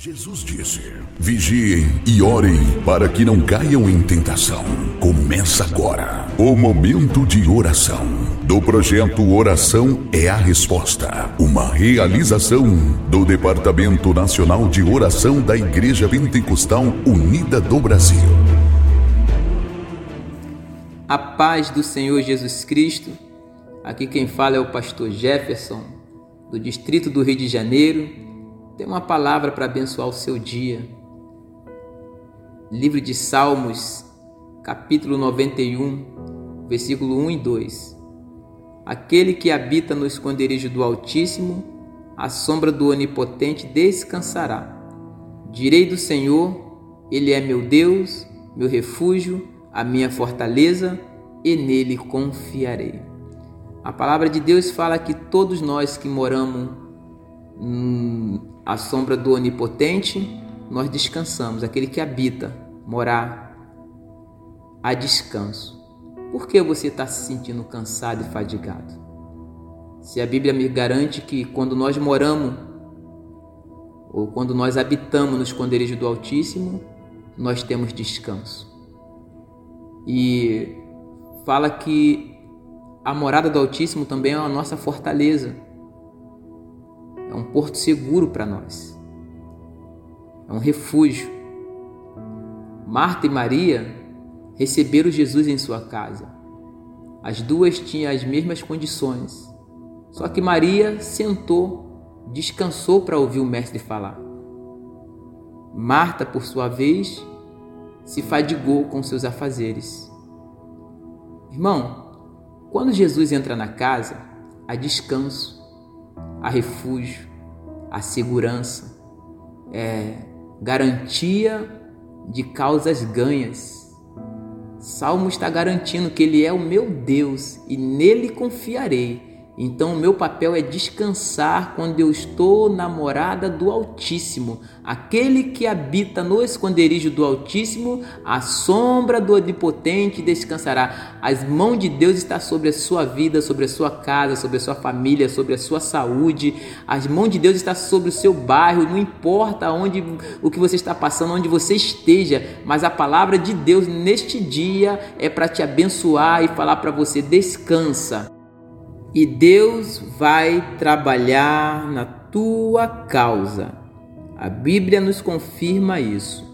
Jesus disse: Vigiem e orem para que não caiam em tentação. Começa agora o momento de oração do projeto Oração é a Resposta, uma realização do Departamento Nacional de Oração da Igreja Pentecostal Unida do Brasil. A paz do Senhor Jesus Cristo. Aqui quem fala é o pastor Jefferson, do distrito do Rio de Janeiro tem uma palavra para abençoar o seu dia. Livro de Salmos, capítulo 91, versículo 1 e 2. Aquele que habita no esconderijo do Altíssimo, à sombra do Onipotente descansará. Direi do Senhor, Ele é meu Deus, meu refúgio, a minha fortaleza, e nele confiarei. A palavra de Deus fala que todos nós que moramos à sombra do Onipotente, nós descansamos, aquele que habita, morar a descanso. Por que você está se sentindo cansado e fadigado? Se a Bíblia me garante que quando nós moramos ou quando nós habitamos no esconderijo do Altíssimo, nós temos descanso. E fala que a morada do Altíssimo também é a nossa fortaleza é um porto seguro para nós, é um refúgio. Marta e Maria receberam Jesus em sua casa. As duas tinham as mesmas condições, só que Maria sentou, descansou para ouvir o Mestre falar. Marta, por sua vez, se fadigou com seus afazeres. Irmão, quando Jesus entra na casa, há descanso, a refúgio, a segurança, é, garantia de causas ganhas. Salmo está garantindo que Ele é o meu Deus e nele confiarei. Então, o meu papel é descansar quando eu estou na morada do Altíssimo. Aquele que habita no esconderijo do Altíssimo, a sombra do Onipotente descansará. As mãos de Deus estão sobre a sua vida, sobre a sua casa, sobre a sua família, sobre a sua saúde. As mãos de Deus estão sobre o seu bairro. Não importa onde o que você está passando, onde você esteja, mas a palavra de Deus neste dia é para te abençoar e falar para você: descansa e Deus vai trabalhar na tua causa. A Bíblia nos confirma isso.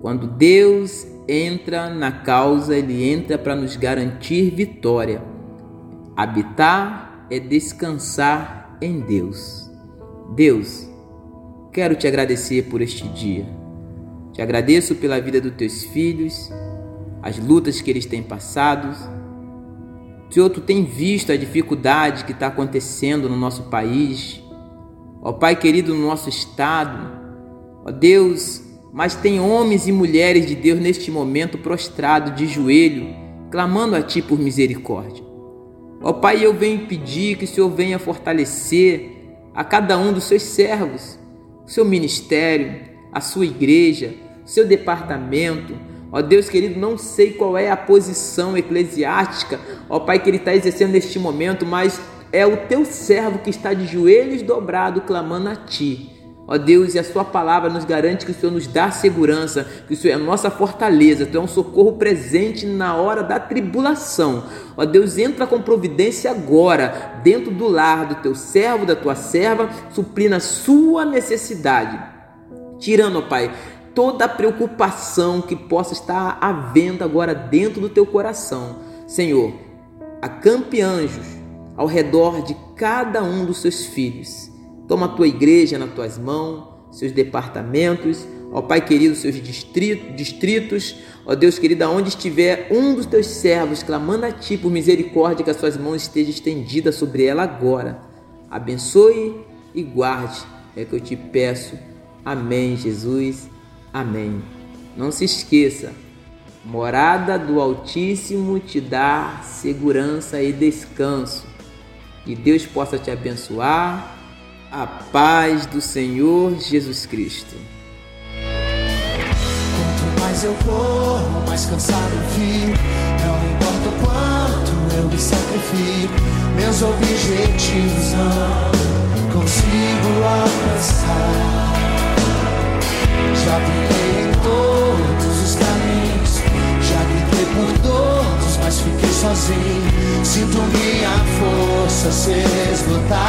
Quando Deus entra na causa, ele entra para nos garantir vitória. Habitar é descansar em Deus. Deus, quero te agradecer por este dia. Te agradeço pela vida dos teus filhos, as lutas que eles têm passado Senhor, tu tem visto a dificuldade que está acontecendo no nosso país, ó Pai querido, no nosso estado, ó Deus, mas tem homens e mulheres de Deus neste momento prostrado de joelho, clamando a Ti por misericórdia. Ó Pai, eu venho pedir que o Senhor venha fortalecer a cada um dos seus servos, o seu ministério, a sua igreja, o seu departamento, Ó Deus querido, não sei qual é a posição eclesiástica, ó Pai, que ele está exercendo neste momento, mas é o teu servo que está de joelhos dobrado clamando a Ti. Ó Deus, e a Sua palavra nos garante que o Senhor nos dá segurança, que o Senhor é a nossa fortaleza, Tu é um socorro presente na hora da tribulação. Ó Deus, entra com providência agora, dentro do lar do Teu servo, da Tua serva, suprindo a sua necessidade. Tirando, ó Pai, toda a preocupação que possa estar havendo agora dentro do teu coração. Senhor, acampe anjos ao redor de cada um dos seus filhos. Toma a tua igreja nas tuas mãos, seus departamentos, ó Pai querido, seus distritos, ó Deus querido, aonde estiver um dos teus servos clamando a ti por misericórdia, que as suas mãos estejam estendidas sobre ela agora. Abençoe e guarde, é que eu te peço. Amém, Jesus. Amém. Não se esqueça, morada do Altíssimo te dá segurança e descanso. Que Deus possa te abençoar. A paz do Senhor Jesus Cristo. Quanto mais eu corro, mais cansado fico. Não importa o quanto eu me sacrifico, meus objetivos não consigo alcançar. Já virei em todos os caminhos, já gritei por todos, mas fiquei sozinho. Sinto minha força se esgotar.